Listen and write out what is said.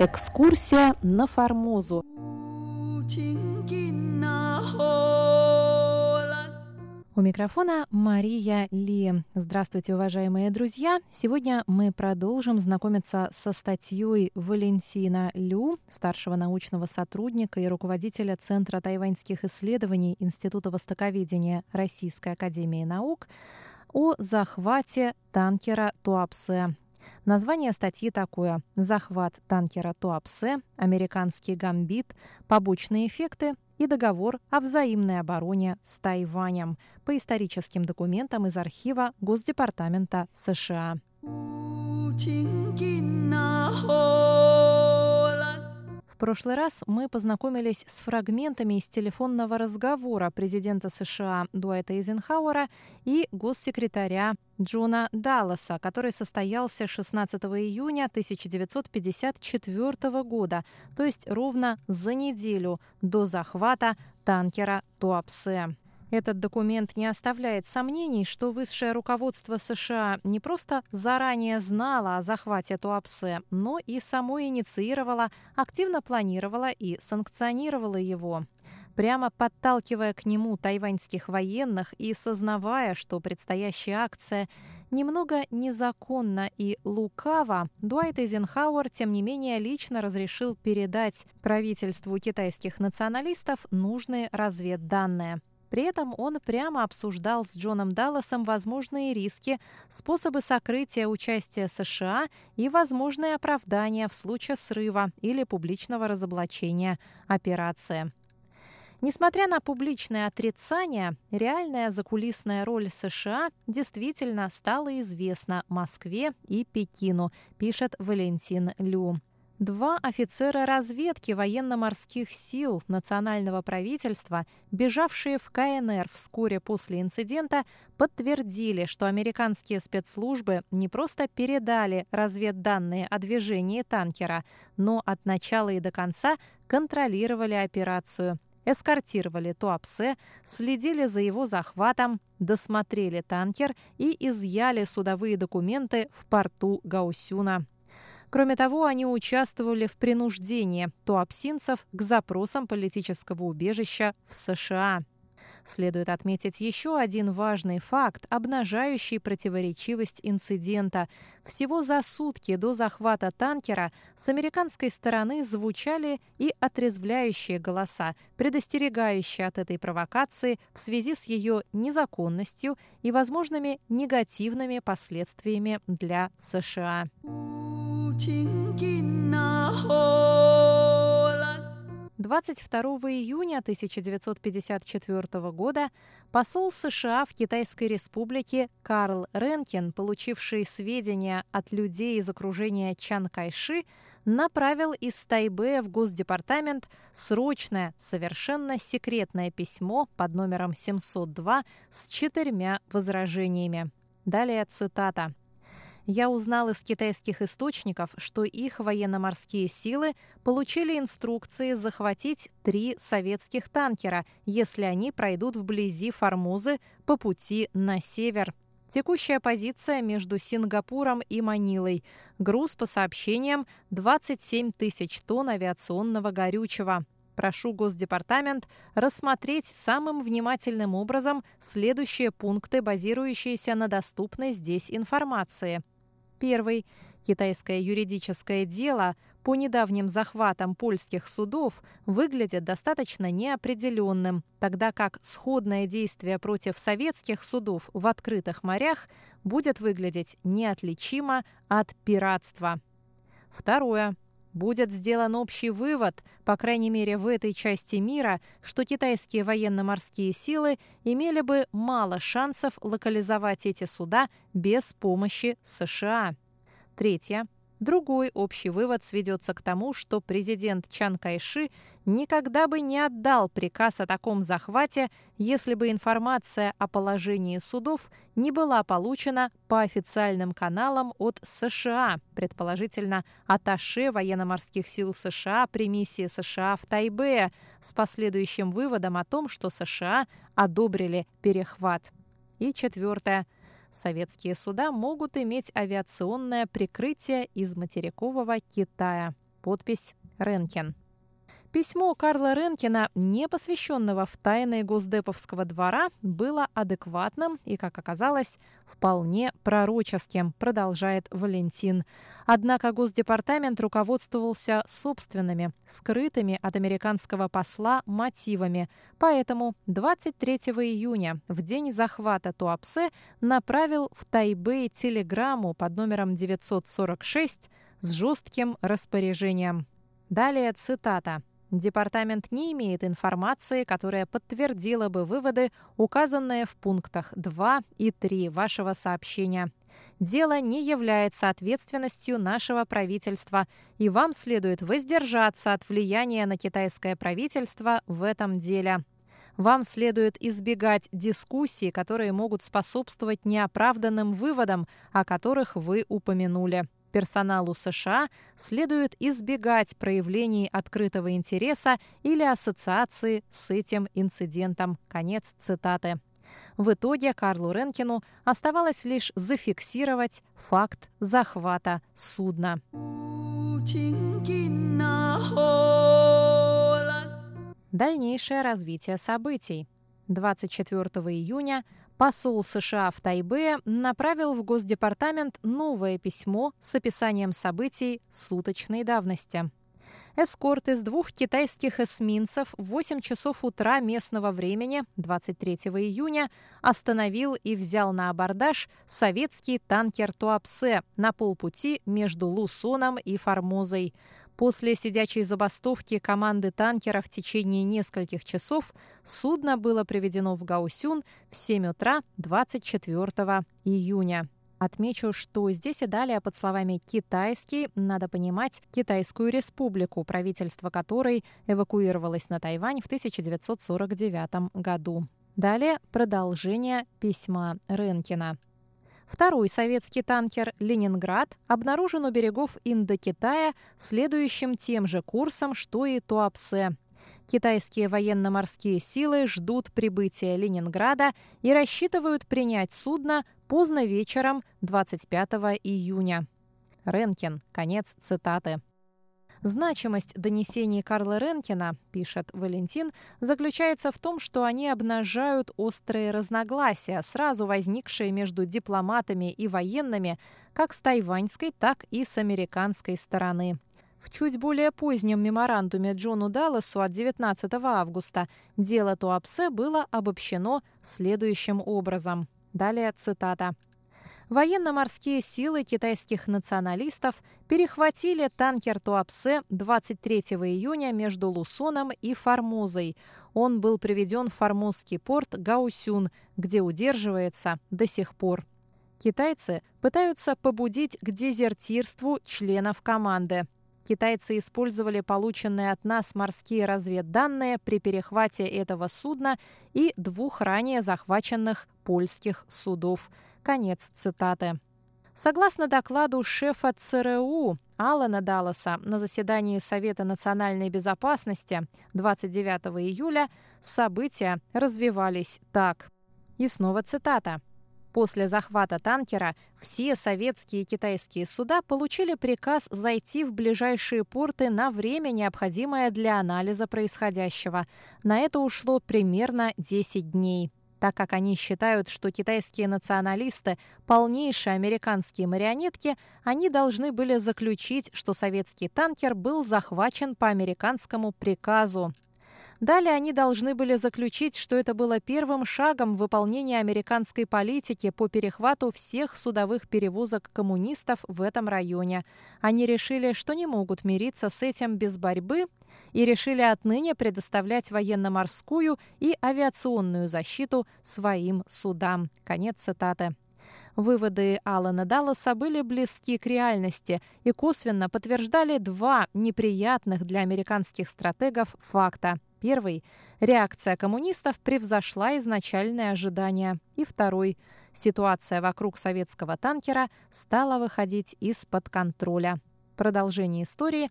Экскурсия на Формозу. У микрофона Мария Ли. Здравствуйте, уважаемые друзья! Сегодня мы продолжим знакомиться со статьей Валентина Лю, старшего научного сотрудника и руководителя Центра тайваньских исследований Института востоковедения Российской академии наук о захвате танкера Туапсе. Название статьи такое «Захват танкера Туапсе», «Американский гамбит», «Побочные эффекты и договор о взаимной обороне с Тайванем по историческим документам из архива Госдепартамента США. В прошлый раз мы познакомились с фрагментами из телефонного разговора президента США Дуайта Эйзенхауэра и госсекретаря Джона Далласа, который состоялся 16 июня 1954 года, то есть ровно за неделю до захвата танкера Туапсе. Этот документ не оставляет сомнений, что высшее руководство США не просто заранее знало о захвате Туапсе, но и само инициировало, активно планировало и санкционировало его. Прямо подталкивая к нему тайваньских военных и сознавая, что предстоящая акция немного незаконна и лукава, Дуайт Эйзенхауэр, тем не менее, лично разрешил передать правительству китайских националистов нужные разведданные. При этом он прямо обсуждал с Джоном Далласом возможные риски, способы сокрытия участия США и возможные оправдания в случае срыва или публичного разоблачения операции. Несмотря на публичное отрицание, реальная закулисная роль США действительно стала известна Москве и Пекину, пишет Валентин Лю. Два офицера разведки военно-морских сил национального правительства, бежавшие в КНР вскоре после инцидента, подтвердили, что американские спецслужбы не просто передали разведданные о движении танкера, но от начала и до конца контролировали операцию эскортировали Туапсе, следили за его захватом, досмотрели танкер и изъяли судовые документы в порту Гаусюна. Кроме того, они участвовали в принуждении туапсинцев к запросам политического убежища в США. Следует отметить еще один важный факт, обнажающий противоречивость инцидента. Всего за сутки до захвата танкера с американской стороны звучали и отрезвляющие голоса, предостерегающие от этой провокации в связи с ее незаконностью и возможными негативными последствиями для США. 22 июня 1954 года посол США в Китайской республике Карл Ренкин, получивший сведения от людей из окружения Чан Кайши, направил из Тайбэя в Госдепартамент срочное, совершенно секретное письмо под номером 702 с четырьмя возражениями. Далее цитата. Я узнал из китайских источников, что их военно-морские силы получили инструкции захватить три советских танкера, если они пройдут вблизи Формозы по пути на север. Текущая позиция между Сингапуром и Манилой. Груз по сообщениям 27 тысяч тонн авиационного горючего. Прошу Госдепартамент рассмотреть самым внимательным образом следующие пункты, базирующиеся на доступной здесь информации. Первый. Китайское юридическое дело по недавним захватам польских судов выглядит достаточно неопределенным, тогда как сходное действие против советских судов в открытых морях будет выглядеть неотличимо от пиратства. Второе будет сделан общий вывод, по крайней мере в этой части мира, что китайские военно-морские силы имели бы мало шансов локализовать эти суда без помощи США. Третье. Другой общий вывод сведется к тому, что президент Чан Кайши никогда бы не отдал приказ о таком захвате, если бы информация о положении судов не была получена по официальным каналам от США, предположительно Аташе военно-морских сил США при миссии США в Тайбе, с последующим выводом о том, что США одобрили перехват. И четвертое – Советские суда могут иметь авиационное прикрытие из материкового Китая. Подпись «Ренкен». Письмо Карла Ренкина, не посвященного в тайны Госдеповского двора, было адекватным и, как оказалось, вполне пророческим, продолжает Валентин. Однако Госдепартамент руководствовался собственными, скрытыми от американского посла мотивами. Поэтому 23 июня, в день захвата Туапсе, направил в Тайбэй телеграмму под номером 946 с жестким распоряжением. Далее цитата. Департамент не имеет информации, которая подтвердила бы выводы, указанные в пунктах 2 и 3 вашего сообщения. Дело не является ответственностью нашего правительства, и вам следует воздержаться от влияния на китайское правительство в этом деле. Вам следует избегать дискуссий, которые могут способствовать неоправданным выводам, о которых вы упомянули. Персоналу США следует избегать проявлений открытого интереса или ассоциации с этим инцидентом. Конец цитаты. В итоге Карлу Ренкину оставалось лишь зафиксировать факт захвата судна. Дальнейшее развитие событий. 24 июня Посол США в Тайбе направил в Госдепартамент новое письмо с описанием событий суточной давности. Эскорт из двух китайских эсминцев в 8 часов утра местного времени 23 июня остановил и взял на абордаж советский танкер «Туапсе» на полпути между Лусоном и Формозой. После сидячей забастовки команды танкера в течение нескольких часов судно было приведено в Гаусюн в 7 утра 24 июня. Отмечу, что здесь и далее под словами «китайский» надо понимать Китайскую республику, правительство которой эвакуировалось на Тайвань в 1949 году. Далее продолжение письма Ренкина. Второй советский танкер «Ленинград» обнаружен у берегов Индокитая следующим тем же курсом, что и Туапсе. Китайские военно-морские силы ждут прибытия Ленинграда и рассчитывают принять судно поздно вечером 25 июня. Ренкин. Конец цитаты. Значимость донесений Карла Ренкина, пишет Валентин, заключается в том, что они обнажают острые разногласия, сразу возникшие между дипломатами и военными как с тайваньской, так и с американской стороны. В чуть более позднем меморандуме Джону Далласу от 19 августа дело Туапсе было обобщено следующим образом. Далее цитата. Военно-морские силы китайских националистов перехватили танкер Туапсе 23 июня между Лусоном и Формозой. Он был приведен в формозский порт Гаусюн, где удерживается до сих пор. Китайцы пытаются побудить к дезертирству членов команды. Китайцы использовали полученные от нас морские разведданные при перехвате этого судна и двух ранее захваченных польских судов. Конец цитаты. Согласно докладу шефа ЦРУ Алана Далласа на заседании Совета национальной безопасности 29 июля события развивались так. И снова цитата. После захвата танкера все советские и китайские суда получили приказ зайти в ближайшие порты на время, необходимое для анализа происходящего. На это ушло примерно 10 дней так как они считают, что китайские националисты – полнейшие американские марионетки, они должны были заключить, что советский танкер был захвачен по американскому приказу. Далее они должны были заключить, что это было первым шагом в выполнении американской политики по перехвату всех судовых перевозок коммунистов в этом районе. Они решили, что не могут мириться с этим без борьбы и решили отныне предоставлять военно-морскую и авиационную защиту своим судам. Конец цитаты. Выводы Алана Далласа были близки к реальности и косвенно подтверждали два неприятных для американских стратегов факта. Первый – реакция коммунистов превзошла изначальные ожидания. И второй – ситуация вокруг советского танкера стала выходить из-под контроля. Продолжение истории